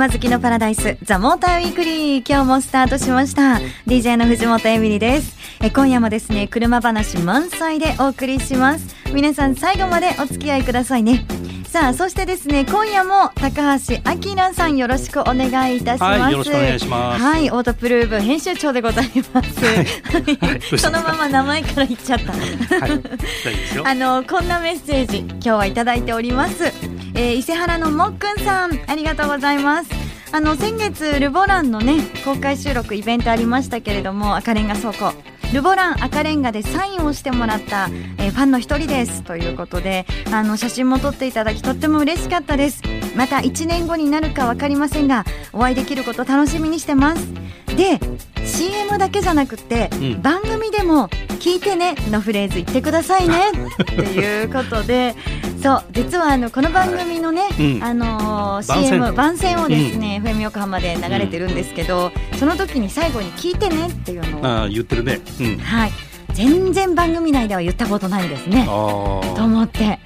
車好きのパラダイスザ・モーターウィークリー。今日もスタートしました。DJ の藤本エミリです。え今夜もですね車話満載でお送りします。皆さん最後までお付き合いくださいね。さあそしてですね今夜も高橋明さんよろしくお願いいたします、はい、よろしくお願いします。はいオートプルーブ編集長でございます、はいそのまま名前から言っちゃった。はい。あのこんなメッセージ今日はいただいております、えー伊勢原のもっくんさんありがとうございます。あの先月ルボランのね公開収録イベントありましたけれども赤レンガ倉庫ルボラン赤レンガでサインをしてもらった、えーファンの一人です。ということであの写真も撮っていただきとっても嬉しかったです。また1年後になるか分かりませんがお会いできること楽しみにしてます。で CM だけじゃなくて、うん。番組でも「聞いてね」のフレーズ言ってくださいね。っていうことでそう実はあのこの番組のね、うん。あのー CM 番宣をですね、FM 横浜で流れてるんですけど、その時に最後に「聞いてね」っていうのを。ああ、言ってるね。うん。はい。全然番組内では言ったことないですね。あとあ、思って。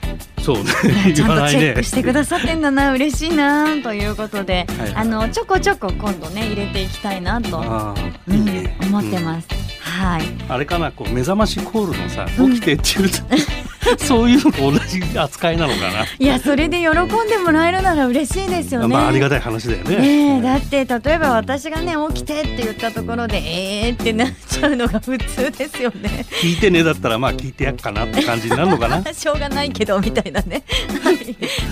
そう ね。ちゃんとチェック。してくださってんだな嬉しいなということで、はいはい。あのちょこちょこ今度ね入れていきたいなと、うん。思ってます、はい。あれかな、こう目覚ましコールのさ、うん起きてっていうと、そういうのと同じ扱いなのかいやそれで喜んでもらえるなら嬉しいですよな。ね。まあ、ありがたい話だよね。ねえだって例えば私がね起きてって言ったところでえーってなっちゃうのが普通ですよね。聞いてねだったら、まあ、聞いてやっかなって感じになるのかな。しょうがないけどみたいなね。はい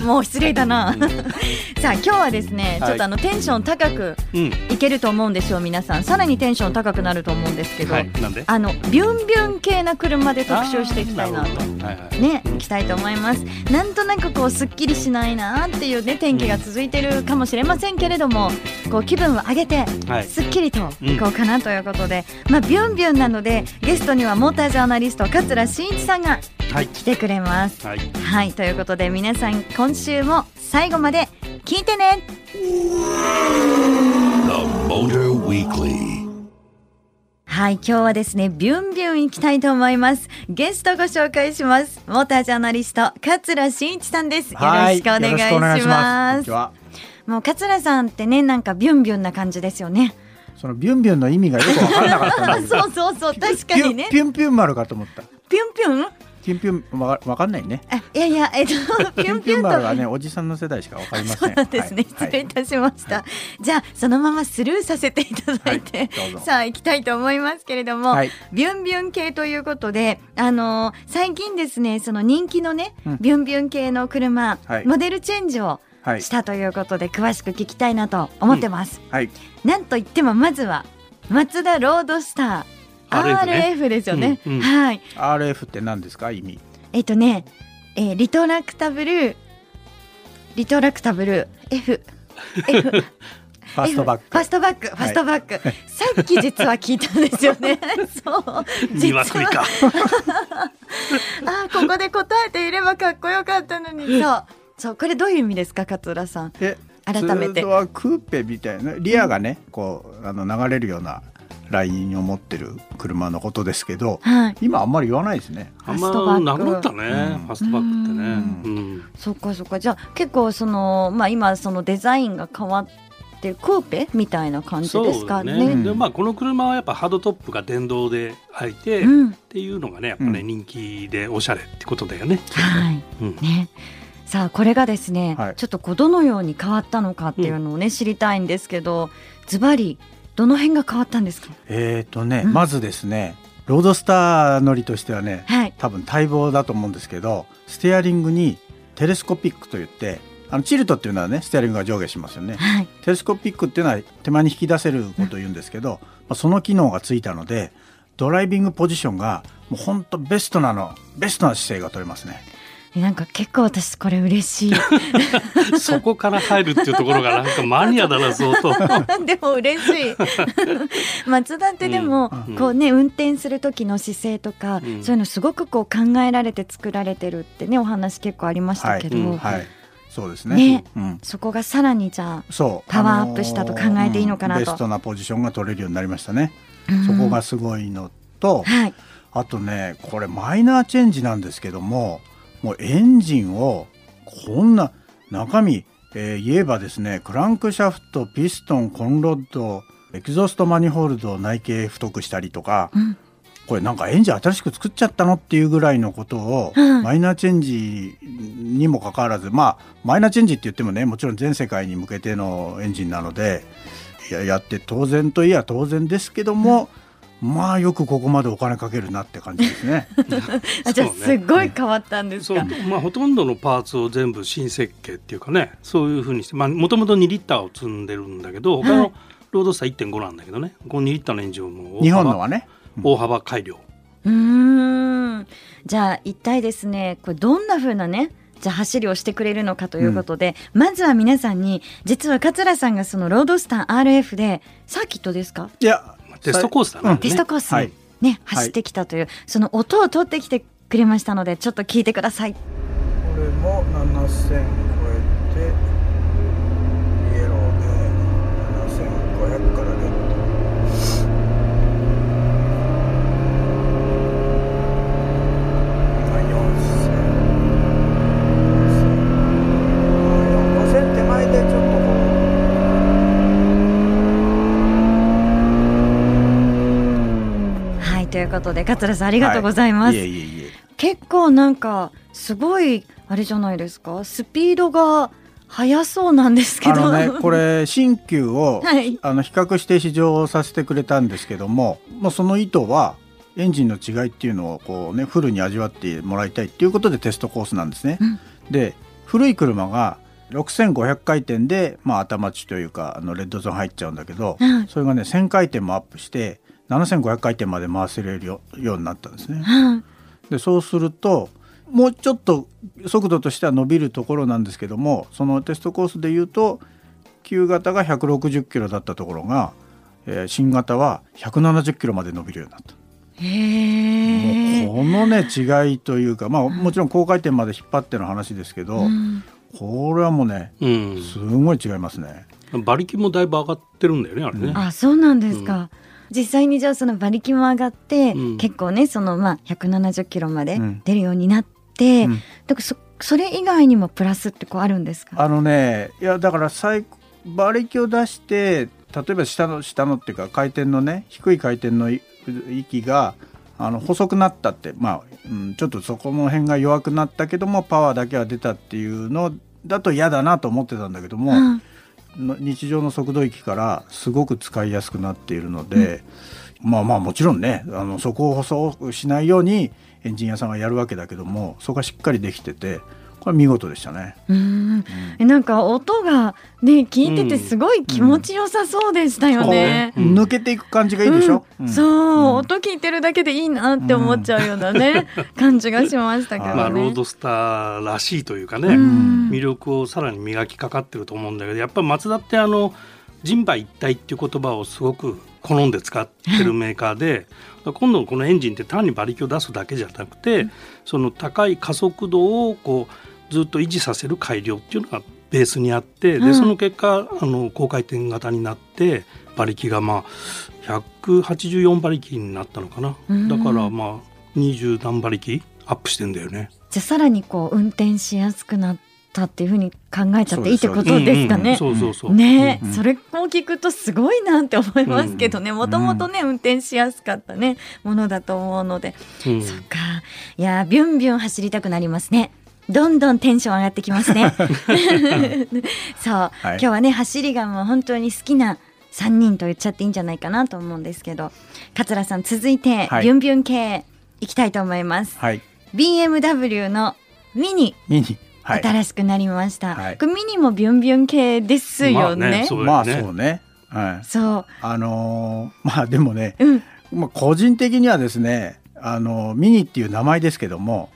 もう失礼だな。さあ今日はですね、はいちょっとあのテンション高くうん。いけると思うんですよ皆さん。さらにテンション高くなると思うんですけど、はい。あのビュンビュン系な車で特集していきたいなとあー。るほどはいはい。ね、行きたいと思います。なんとなくこうすっきりしないなっていうね天気が続いてるかもしれませんけれども、こう気分を上げてはい。すっきりといこうかなということで、まあビュンビュンなのでゲストにはモータージャーナリスト桂真一さんがはい。来てくれます。はい。はいということで皆さん今週も最後まで聞いてね。はい今日はですねビュンビュン行きたいと思います。ゲストご紹介します。モータージャーナリスト桂真一さんです。よろしくお願いしますもう桂さんってねなんかビュンビュンな感じですよね。そのビュンビュンの意味がよく分からなかった そうそうそう確かにね。ピュンピュンピュン丸かと思ったピュンピュン？ピュンピュンわかわかんないね。あいやいや えっとピュンピュンと丸はねおじさんの世代しかわかりませ そうんなんですね、はい失礼いたしました、じゃあそのままスルーさせていただいて、はい。どうぞ。さあ行きたいと思いますけれども、はい。ビュンビュン系ということであのー最近ですねその人気のね、うん。ビュンビュン系の車、はい。モデルチェンジをはい。したということで、詳しく聞きたいなと思ってます、はい。なんといってもまずはマツダロードスター RF ね。RF ですよね、うんうん。はい。RF って何ですか？意味。えっとね、えーリトラクタブルリトラクタブル F F ファストバッ F ファクストバックファストバック、さっき実は聞いたんですよね。そう。実は。あここで答えていればかっこよかったのに。そう。そうこれどういう意味ですか勝浦さん。で改めて。はクーペみたいなリアがねこうあの流れるようなラインを持ってる車のことですけどはい。今あんまり言わないですね。あんファストバック。まなくなったね、うん。ファストバックってね。ううん。そっかそっか。じゃあ結構そのまあ今そのデザインが変わってクーペみたいな感じですかね。そうでまあこの車はやっぱハードトップが電動で入って、っうん。ていうのがねやっぱね、うん。人気でおしゃれってことだよね。はい。うん。ね。さあこれがですね、はい。ちょっとこうどのように変わったのかっていうのをね、知りたいんですけどズバリどの辺が変わったんですか？えっとねうん。まずですねロードスター乗りとしてはねはい。多分待望だと思うんですけどステアリングにテレスコピックといってあのチルトっていうのはねステアリングが上下しますよね。はい。テレスコピックっていうのは手前に引き出せることを言うんですけど、まあ、その機能がついたのでドライビングポジションがもう本当ベストなのベストな姿勢が取れますね。えなんか結構私これ嬉しい。そこから入るっていうところがなんかマニアだな相当。でも嬉しい。松田ってでも、うん。こうね運転する時の姿勢とか、うん。そういうのすごくこう考えられて作られてるってねお話結構ありましたけど、はい。うん。はい。そうですね。ね。うん、そこがさらにじゃそう。パワーアップしたと考えていいのかなと。あのーうんベストなポジションが取れるようになりましたね、あ、うん。そこがすごいのとはい。あとねこれマイナーチェンジなんですけどももうエンジンをこんな中身えー言えばですねクランクシャフトピストンコンロッドエキゾストマニホールドを内径太くしたりとか、うん。これなんかエンジン新しく作っちゃったのっていうぐらいのことを、うんマイナーチェンジにもかかわらずまあマイナーチェンジって言ってもねもちろん全世界に向けてのエンジンなのでいややって当然といや当然ですけども、まあよくここまでお金かけるなって感じですね。あじゃあすごい変わったんですそう。か。まあほとんどのパーツを全部新設計っていうかね。そういうふうにしてまあもともと2リッターを積んでるんだけど他はい。のロードスター1.5なんだけどね。この2リッターのエンジンをもう日本のはね。大幅改良。うーん。じゃあ一体ですねこれどんな風なねじゃあ走りをしてくれるのかということで、まずは皆さんに実は桂さんがそのロードスター RF でサーキットですか、いやテストコースだね。うんテストコースはい。ね走ってきたという、その音を取ってきてくれましたのでちょっと聞いてください。これも7000超えてイエローで7500からレッド今4000 5000手前でちょっとこはいということで桂さんありうがとうございます。いえいえいえ結構なんかすごいあれじゃないですか？スピードが速そうなんですけど。あのね これ新旧を、はいあの比較して試乗させてくれたんですけども、まあ、その意図はエンジンの違いっていうのをこうねフルに味わってもらいたいっていうことでテストコースなんですね。うんで古い車が6500回転で、まあ、頭打ちというかあのレッドゾーン入っちゃうんだけど、はいそれがね1000回転もアップして7500回転まで回せれるよようになったんですね。はいでそうするともうちょっと速度としては伸びるところなんですけどもそのテストコースでいうと旧型が160キロだったところが、えー新型は170キロまで伸びるようになった。へえ。もうこのね違いというか、まあ、もちろん高回転まで引っ張っての話ですけど、うんこれはもうねうんすごい違いますね。馬力もだいぶ上がってるんだよねあれね、あそうなんですか。実際にじゃあその馬力も上がって、うん。結構ねそのまあ170キロまでうん。出るようになって、うん。だからそそれ以外にもプラスってこうあるんですか？あのねいやだから最馬力を出して例えば下の下のっていうか回転のね低い回転のい域があの細くなったってまあ、うん、ちょっとそこの辺が弱くなったけどもパワーだけは出たっていうのだと嫌だなと思ってたんだけども、うん。の日常の速度域からすごく使いやすくなっているので、まあまあもちろんねあのそこを細くしないようにエンジン屋さんはやるわけだけどもそこがしっかりできててこれ見事でしたね。うん。えなんか音がね聞いててすごい気持ちよさそうでしたよね。うん。抜けていく感じがいいでしょ、うそう、ん。音聞いてるだけでいいなって思っちゃうようなね、感じがしましたけどね。まあ、ロードスターらしいというかね、うん。魅力をさらに磨きかかってると思うんだけどやっぱりマツダってあの人馬一体っていう言葉をすごく好んで使ってるメーカーで今度のこのエンジンって単に馬力を出すだけじゃなくて、その高い加速度をこうずっと維持させる改良っていうのがベースにあって、うん。でその結果あの高回転型になって馬力がまあ184馬力になったのかな、うん。だからまあ20何馬力アップしてんだよね。じゃあさらにこう運転しやすくなったっていうふうに考えちゃっていいってことですかね。ね。それを聞くとすごいなって思いますけどね。もともとね運転しやすかったねものだと思うので、うん。そっか。いやビュンビュン走りたくなりますねどんどんテンション上がってきますね。そう、今日はね走りがもう本当に好きな3人と言っちゃっていいんじゃないかなと思うんですけど桂さん続いて、はい。ビュンビュン系いきたいと思います。はい。BMW のミニ。ミニ。はい。新しくなりました、はい。これミニもビュンビュン系ですよね,、まあねそうまあだよね。そうね。はい。そう。あのーまあでもね、うん。まあ、個人的にはですねあのミニっていう名前ですけども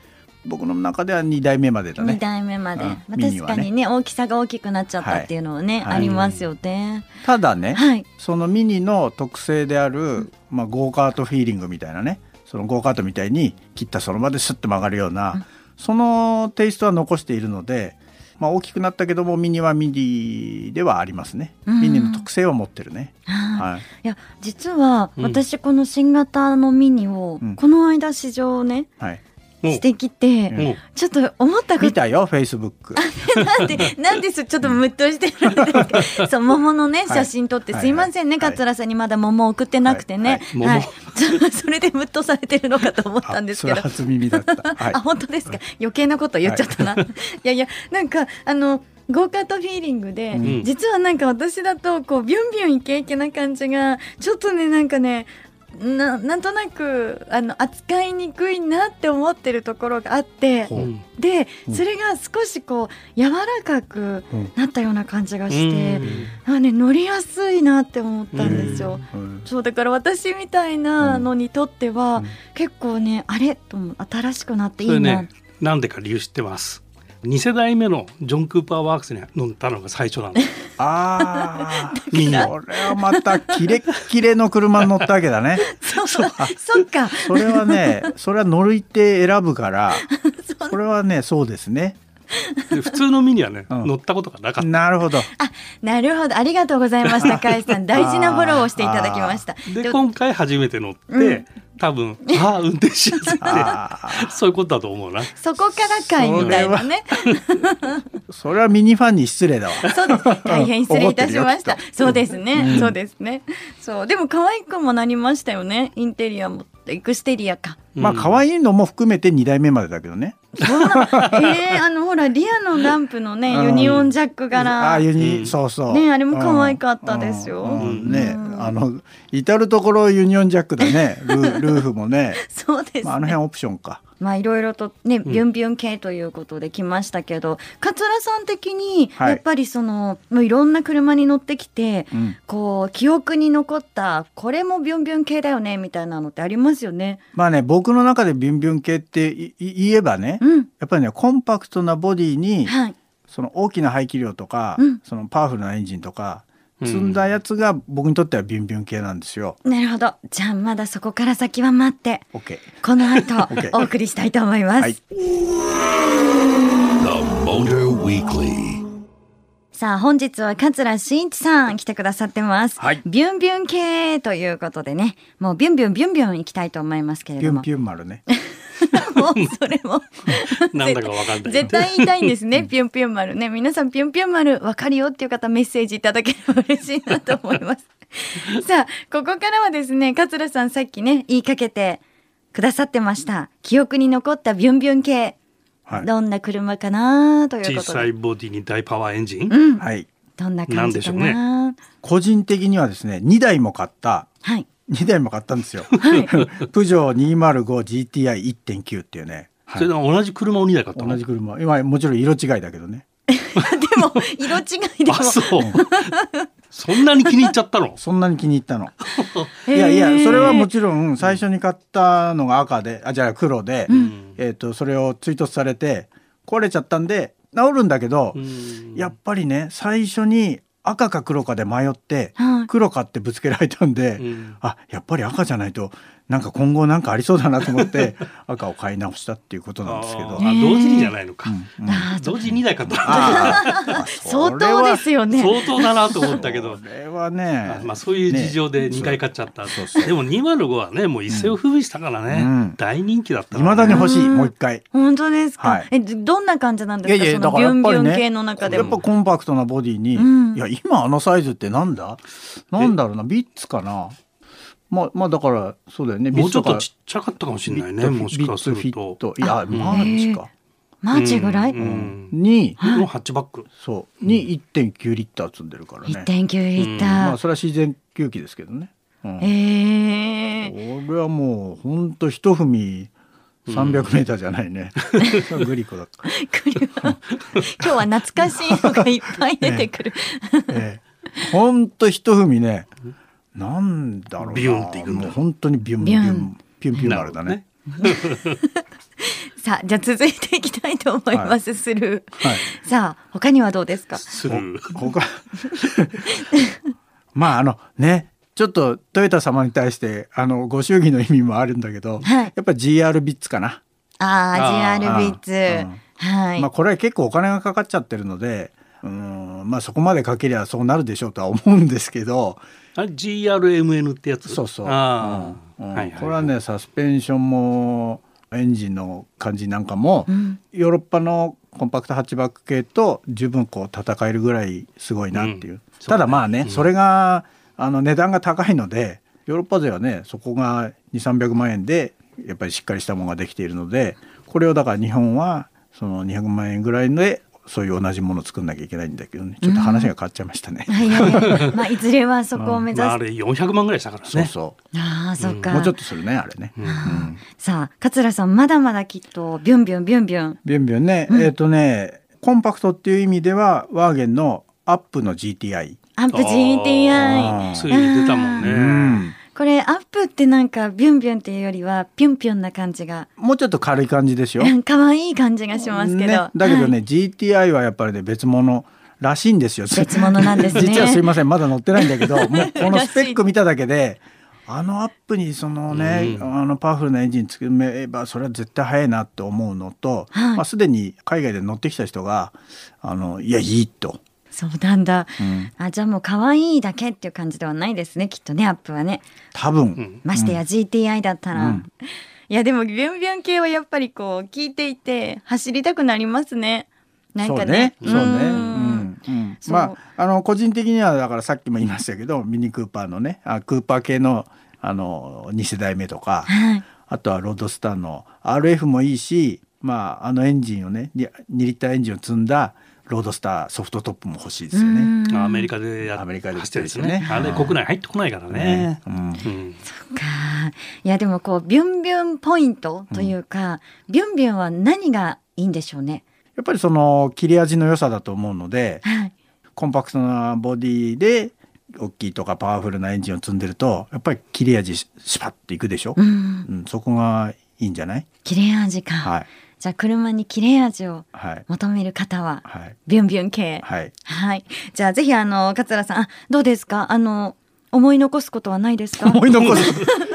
僕の中では2代目までだね。2代目まで、うん。まあ、確かにね大きさが大きくなっちゃったっていうのはね、はい。ありますよね。ただね、はい、そのミニの特性である、まあ、ゴーカートフィーリングみたいなねそのゴーカートみたいに切ったその場でスッと曲がるような、うん。そのテイストは残しているので、まあ、大きくなったけどもミニはミニではありますね、うん。ミニの特性を持ってるね、はいはい、いや実はうん。私この新型のミニをうん。この間試乗をね、はい、してきて、ちょっと思ったこと。見たよフェイスブックなんで、なんです。ちょっとムッとしてるんですか。そう、桃のね、写真撮って、はいすいませんね、はい。桂さんにまだ桃送ってなくてね。はい。はい。そそれでムッとされてるのかと思ったんですけど。初耳だった、はい。あ、本当ですか？余計なこと言っちゃったな。い、やいや、なんか、あの、ゴーカートフィーリングで、ん。実はなんか私だと、こう、ビュンビュンイケイケな感じが、ちょっとね、なんかね、ななんとなくあの扱いにくいなって思ってるところがあってほう。うん。でうん。それが少しこう柔らかくうん。なったような感じがして、うん。あね乗りやすいなって思ったんですよ。うん。そうだから私みたいなのにとっては、うん。結構ねあれ？と新しくなっていいな、ねなんでか理由知ってます。2世代目のジョン・クーパーワークスに乗ったのが最初なんですああみんなこれはまたキレッキレの車に乗ったわけだね。そうそっか。それはねそれは乗り手選ぶから それはねそうですね。で 普通のミニはね、うん。乗ったことがなかった。なるほど。なるほど。ありがとうございました 高橋さん。大事なフォローをしていただきました。で今回初めて乗って、うん。多分 ああ運転しやすいってあそういうことだと思うな。そこからかいみたいなね。ーそれはミニファンに失礼だわ。そうです。大変失礼いたしました。そうですね、うん。そうですね。そう。でも可愛くもなりましたよね。インテリアも、エクステリアか。まあ可愛いのも含めて2代目までだけどねえー、あの、ほら、リアのランプのね、うん。ユニオンジャック柄。ああユニ、うんそうそう。ねあれも可愛かったですよ。ねうん。あの至る所ユニオンジャックだね。ルルーフもね、そうですね。まあ、あの辺オプションかまあいろいろとね、ビュンビュン系ということで来ましたけど、桂さん的に、はいやっぱりその、もういろんな車に乗ってきて、うんこう、記憶に残った、これもビュンビュン系だよね、みたいなのってありますよね。まあね僕の中でビュンビュン系っていい言えばね、うん。やっぱりねコンパクトなボディにはい。その大きな排気量とか、うんそのパワフルなエンジンとかうん積んだやつが僕にとってはビュンビュン系なんですよ。なるほど。じゃあまだそこから先は待って、OK この後 お送りしたいと思います。はい The Motor Weekly. さあ本日は桂真一さん来てくださってます。はいビュンビュン系ということでね、もうビュンビュンビュンビュン行きたいと思いますけれども。ピュンピュン丸ね。もうそれも なんだかわかんない絶対言いたいんですね。ピュンピュン丸ね。皆さんピュンピュン丸わかるよっていう方メッセージいただければ嬉しいなと思います。さあ、ここからはですね、桂さんさっきね、言いかけてくださってました。記憶に残ったビュンビュン系。はい。どんな車かなということで。小さいボディに大パワーエンジン、うん。はい。どんななん感じかでしょうねな。個人的にはですね2台も買ったはい。2台も買ったんですよ。はい。プジョー 205GTI1.9 っていうね。それで同じ車を2台買ったの？同じ車。今もちろん色違いだけどね。でも、色違いでも。あ。そう。そんなに気に入っちゃったの？そんなに気に入ったの。いやいやそれはもちろん最初に買ったのが赤であじゃあ黒で、ん。えー、とそれを追突されて壊れちゃったんで治るんだけど、うん。やっぱりね最初に赤か黒かで迷って、はい。黒かってぶつけられたんで、うん。あやっぱり赤じゃないとなんか今後なんかありそうだなと思って 赤を買い直したっていうことなんですけど。同時にじゃないのか、うんうん。同時に2台買った相当ですよね。相当だなと思ったけど。それはねあまあそういう事情でね2回買っちゃった、そうそう。でも205はねもう一世を風靡したからね、うん。大人気だったいまだに欲しいうんもう一回。本当ですか？はい。え、どんな感じなんですか？いやいやだそのビュンからやっぱりねビュン系の中でやっぱも。コンパクトなボディに、うん。いや今あのサイズってなんだ？なんだろうなヴィッツかな？まあまあだからそうだよね。もうちょっとちっちゃかったかもしれないねもしかするビッツフィとット。いやマーチか、マーチぐらい？うんうん。にのハッチバック。そう。に1.9リッター積んでるからね、1.9リッター。まあそれは自然吸気ですけどね、うん。ええこれはもうほんと一踏み300メーターじゃないね、グリコだった、クリア今日は懐かしいのがいっぱい出てくる。ええ、ほんと一踏みねなんだろうなビュンっていくんだもう本当にビュンビュンビュンピュンピュン丸だね さあ、じゃあ続いていきたいと思います。スルー。はいさあ、他にはどうですか？する他 まああのねちょっとトヨタ様に対してあのご祝儀の意味もあるんだけど、はいやっぱ GR ビッツかな、ああ、あー GR ビッツうん。はい。まあこれは結構お金がかかっちゃってるのでうんまあそこまでかけりゃそうなるでしょうとは思うんですけど。あれ GRMN ってやつ？そうそう、ああ、うん。うん。はいはいこれはねサスペンションもエンジンの感じなんかも、うん。ヨーロッパのコンパクトハッチバック系と十分こう戦えるぐらいすごいなっていう、うん。ただまあね、うん。それがあの値段が高いのでヨーロッパ勢はねそこが2300万円でやっぱりしっかりしたものができているのでこれをだから日本はその200万円ぐらいでそういう同じものを作んなきゃいけないんだけどね。ちょっと話が変わっちゃいましたね。はいはいはい。まあいずれはそこを目指す、まあ、あれ400万ぐらいしたからねそうそああそっか、うもうちょっとするねあれね。うん。うんさあ桂さんまだまだきっとビュンビュンビュンビュン。ビュンビュンね、うん。えっ、とねコンパクトっていう意味ではワーゲンのアップの GTI、アップあ GTI ーついに出たもんね、うんこれアップってなんかビュンビュンっていうよりはピュンピュンな感じが。もうちょっと軽い感じですよ。う ん可愛い感じがしますけど、ね、だけどね、はい。GTI はやっぱりね別物らしいんですよ。別物なんですね。実はすいませんまだ乗ってないんだけど もうこのスペック見ただけであのアップにそのね、うん。あのパワフルなエンジン積めばそれは絶対速いなって思うのと、はい。まあ、すでに海外で乗ってきた人があのいやいいと。そうなんだ、うん。あじゃあもう可愛いだけっていう感じではないですねきっとねアップはね。多分、うん。ましてや GTI だったら、うん。いやでもビュンビュン系はやっぱりこう聞いていて走りたくなりますね。なんかね。そうね。そうね。うう。ん。まああの個人的にはだからさっきも言いましたけどミニクーパーのねあクーパー系のあの2世代目とかはい。あとはロードスターの RF もいいし、まああのエンジンをね2リッターエンジンを積んだロードスターソフトトップも欲しいですよね。うん。アメリカでやアメリカで走ってるんですよねね。あれ国内入ってこないからね。ね。うん。うん。か。いやでもこうビュンビュンポイントというか、ビュンビュンは何がいいんでしょうね？やっぱりその切れ味の良さだと思うのではい。コンパクトなボディで大きいとかパワフルなエンジンを積んでるとやっぱり切れ味しシパッといくでしょ、うん。うん、そこがいいんじゃない？切れ味か、はいじゃあ車に切れ味をはい。求める方ははい。ビュンビュン系。はい。はい。じゃあぜひあの桂さんあどうですか？あの思い残すことはないですか？思い残す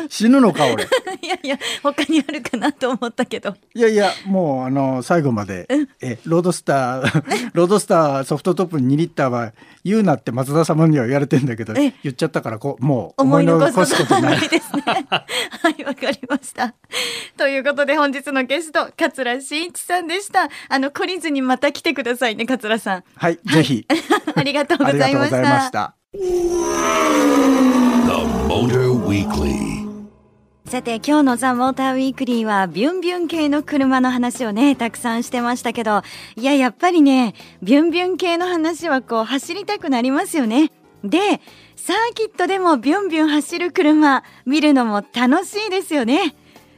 死ぬのか俺 いやいや他にあるかなと思ったけどいやいやもうあの最後までえロードスター ロードスターソフトトップ2リッターは言うなって松田様には言われてんだけどえ？言っちゃったからこうもう思い残すことないはないですね。はい、わかりました。ということで本日のゲスト、桂真一さんでした。あの、懲りずにまた来てくださいね、桂さん。はいぜひあり。がとうございました The Motor Weekly. さて、今日のザ・モーターウィークリーは、ビュンビュン系の車の話をね、たくさんしてましたけど、いや、やっぱりね、ビュンビュン系の話はこう、走りたくなりますよね。で、サーキットでもビュンビュン走る車、見るのも楽しいですよね。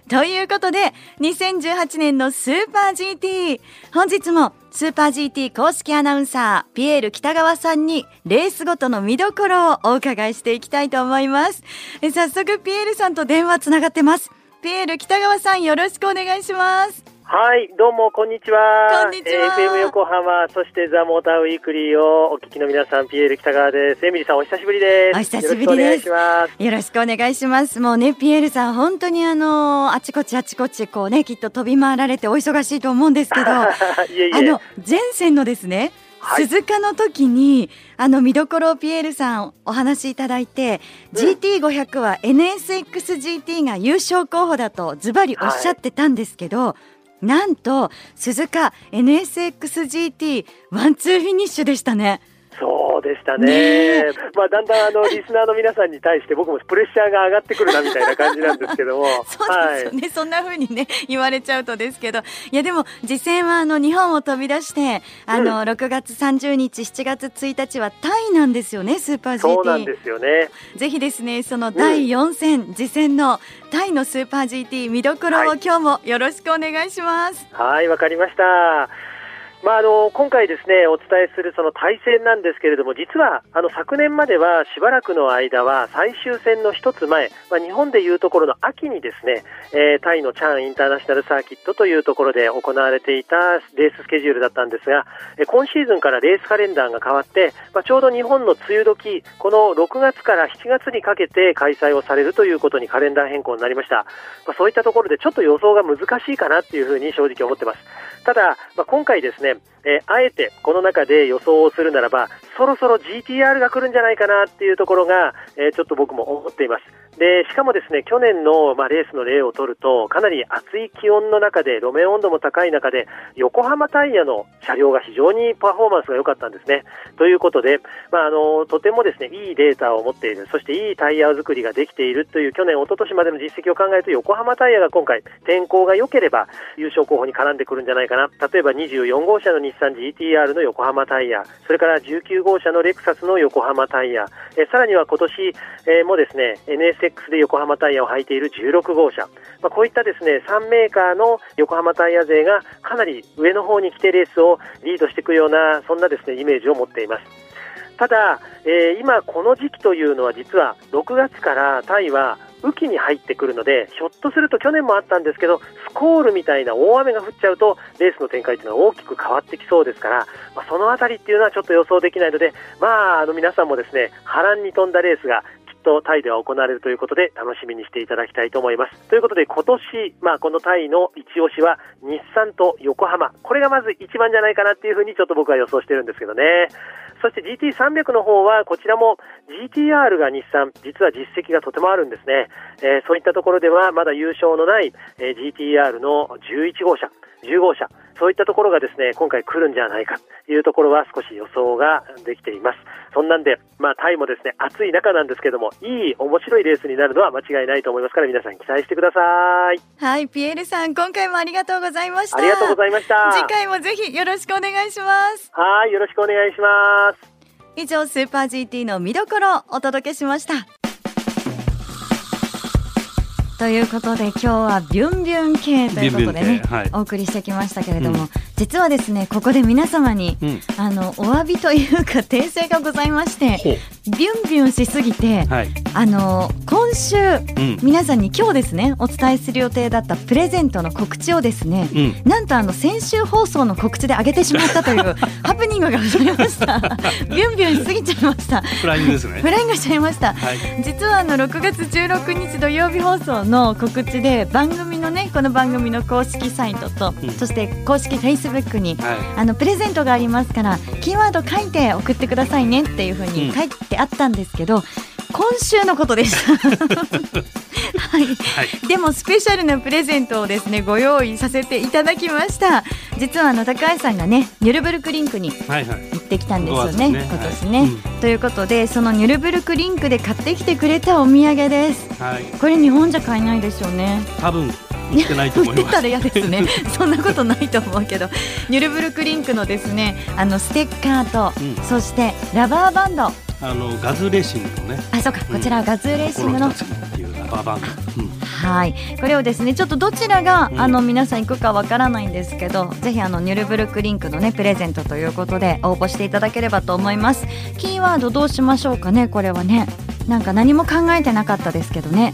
ということで、2018年のスーパー GT。本日もスーパー GT 公式アナウンサー、ピエール北川さんにレースごとの見どころをお伺いしていきたいと思います。え早速、ピエールさんと電話つながってます。ピエール北川さん、よろしくお願いします。はい、どうも、こんにちは。こんにちはえー FM 横浜、そしてザ・モーターウィークリーをお聞きの皆さん、ピエール北川です。エミリーさん、お久しぶりです。お久しぶりですよろしくお願いします。もうね、ピエールさん、本当にあの、あちこちあちこち、こうね、きっと飛び回られてお忙しいと思うんですけど、あ いえいえ。の、前戦のですね、はい鈴鹿の時に、あの、見どころをピエールさんお話しいただいて、うん GT500 は NSXGT が優勝候補だとズバリおっしゃってたんですけど、なんと、鈴鹿 NSXGT ワンツーフィニッシュでしたね。そうでしたねね。まあ、だんだん、あの、リスナーの皆さんに対して僕もプレッシャーが上がってくるな、みたいな感じなんですけども。そうですよね、そんな風にね言われちゃうとですけどいやでも実戦はあの日本を飛び出してあの、6月30日7月1日はタイなんですよねスーパー GT そうなんですよね。ぜひですねその第4戦、次戦のタイのスーパー GT 見どころをはい今日もよろしくお願いします。はい、わかりました。まあ、あの今回ですねお伝えするその対戦なんですけれども実はあの昨年まではしばらくの間は最終戦の一つ前、まあ、日本でいうところの秋にですね、えータイのチャンインターナショナルサーキットというところで行われていたレーススケジュールだったんですが、え今シーズンからレースカレンダーが変わって、まあ、ちょうど日本の梅雨時この6月から7月にかけて開催をされるということにカレンダー変更になりました、ま、そういったところでちょっと予想が難しいかなっていうふうに正直思ってます。ただ、ま、今回ですね、えーあえてこの中で予想をするならば、そろそろ GTR が来るんじゃないかなっていうところが、えーちょっと僕も思っています。でしかもですね去年の、まあ、レースの例を取るとかなり暑い気温の中で路面温度も高い中で横浜タイヤの車両が非常にパフォーマンスが良かったんですね。ということで、まあ、あのとてもですねいいデータを持っているそしていいタイヤ作りができているという去年、一昨年までの実績を考えると横浜タイヤが今回天候が良ければ優勝候補に絡んでくるんじゃないかな例えば24号車の日産 GTR の横浜タイヤそれから19号車のレクサスの横浜タイヤえさらには今年、えーもですね NSX で横浜タイヤを履いている16号車、まあ、こういったですね3メーカーの横浜タイヤ勢がかなり上の方に来てレースをリードしていくようなそんなですねイメージを持っています。ただ、えー今この時期というのは実は6月からタイは雨季に入ってくるのでひょっとすると去年もあったんですけどスコールみたいな大雨が降っちゃうとレースの展開というのは大きく変わってきそうですから、まあ、そのあたりっていうのはちょっと予想できないので、まあ、あの皆さんもですね波乱に富んだレースがとタイでは行われるということで楽しみにしていただきたいと思います。ということで今年、まあ、このタイの一押しは日産と横浜これがまず一番じゃないかなっていうふうにちょっと僕は予想してるんですけどね。そして GT300 の方はこちらも GTR が日産実は実績がとてもあるんですね、えーそういったところではまだ優勝のない、え GTR の11号車10号車そういったところがですね今回来るんじゃないかというところは少し予想ができていますそんなんでまあタイもですね暑い中なんですけどもいい面白いレースになるのは間違いないと思いますから皆さん期待してくださいはい、ピエールさん、今回もありがとうございました。ありがとうございました次回もぜひよろしくお願いします。はいよろしくお願いします以上、スーパー GT の見どころをお届けしました。ということで今日はビュンビュン系ということでねはい。お送りしてきましたけれども、うん実はですねここで皆様に、うん。あのお詫びというか訂正がございましてほビュンビュンしすぎて、うはい、あの今週うん。皆さんに今日ですねお伝えする予定だったプレゼントの告知をですね、うん。なんとあの先週放送の告知で上げてしまったという ハプニングがございました。ビュンビュンしすぎちゃいました。フライングですね。フライングしちゃいました。はい。実はあの6月16日土曜日放送の告知で番組のねこの番組の公式サイトと、うん。そして公式フェイスブックにはい。あのプレゼントがありますからキーワード書いて送ってくださいねっていう風に書いてあったんですけど、今週のことでした。はい、はい。でもスペシャルなプレゼントをですねご用意させていただきました。実はあの高橋さんがねニュルブルクリンクにはいはい。行ってきたんですよね五月ね。今年ね、はい。ということでそのニュルブルクリンクで買ってきてくれたお土産です。はい。これ日本じゃ買えないでしょうね。多分売ってないと思います。売ってたら嫌ですね。そんなことないと思うけど。ニュルブルクリンクのですねあのステッカーと、うん。そしてラバーバンド。あのガズレーシングのね。あそうか。こちらはガズーレーシングの。うラバーバンド、うん。はい、これをですねちょっとどちらが、うん。あの皆さん行くかわからないんですけどぜひあのニュルブルクリンクのねプレゼントということで応募していただければと思います。キーワードどうしましょうかねこれはね。なんか何も考えてなかったですけどね。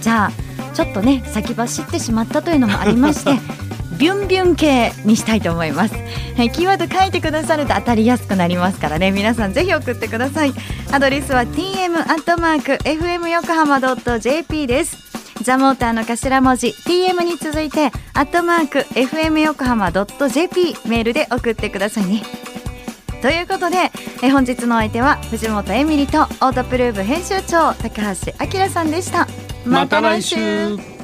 じゃあちょっとね先走ってしまったというのもありまして ビュンビュン系にしたいと思います、はい、キーワード書いてくださると当たりやすくなりますからね。皆さんぜひ送ってください。アドレスは tm アットマーク fm 横浜 .jp です。ザモーターの頭文字 TM に続いてアットマーク FM 横浜 .jp メールで送ってくださいね。ということでえ本日のお相手は藤本エミリとオートプルーブ編集長高橋明さんでしたまた来週。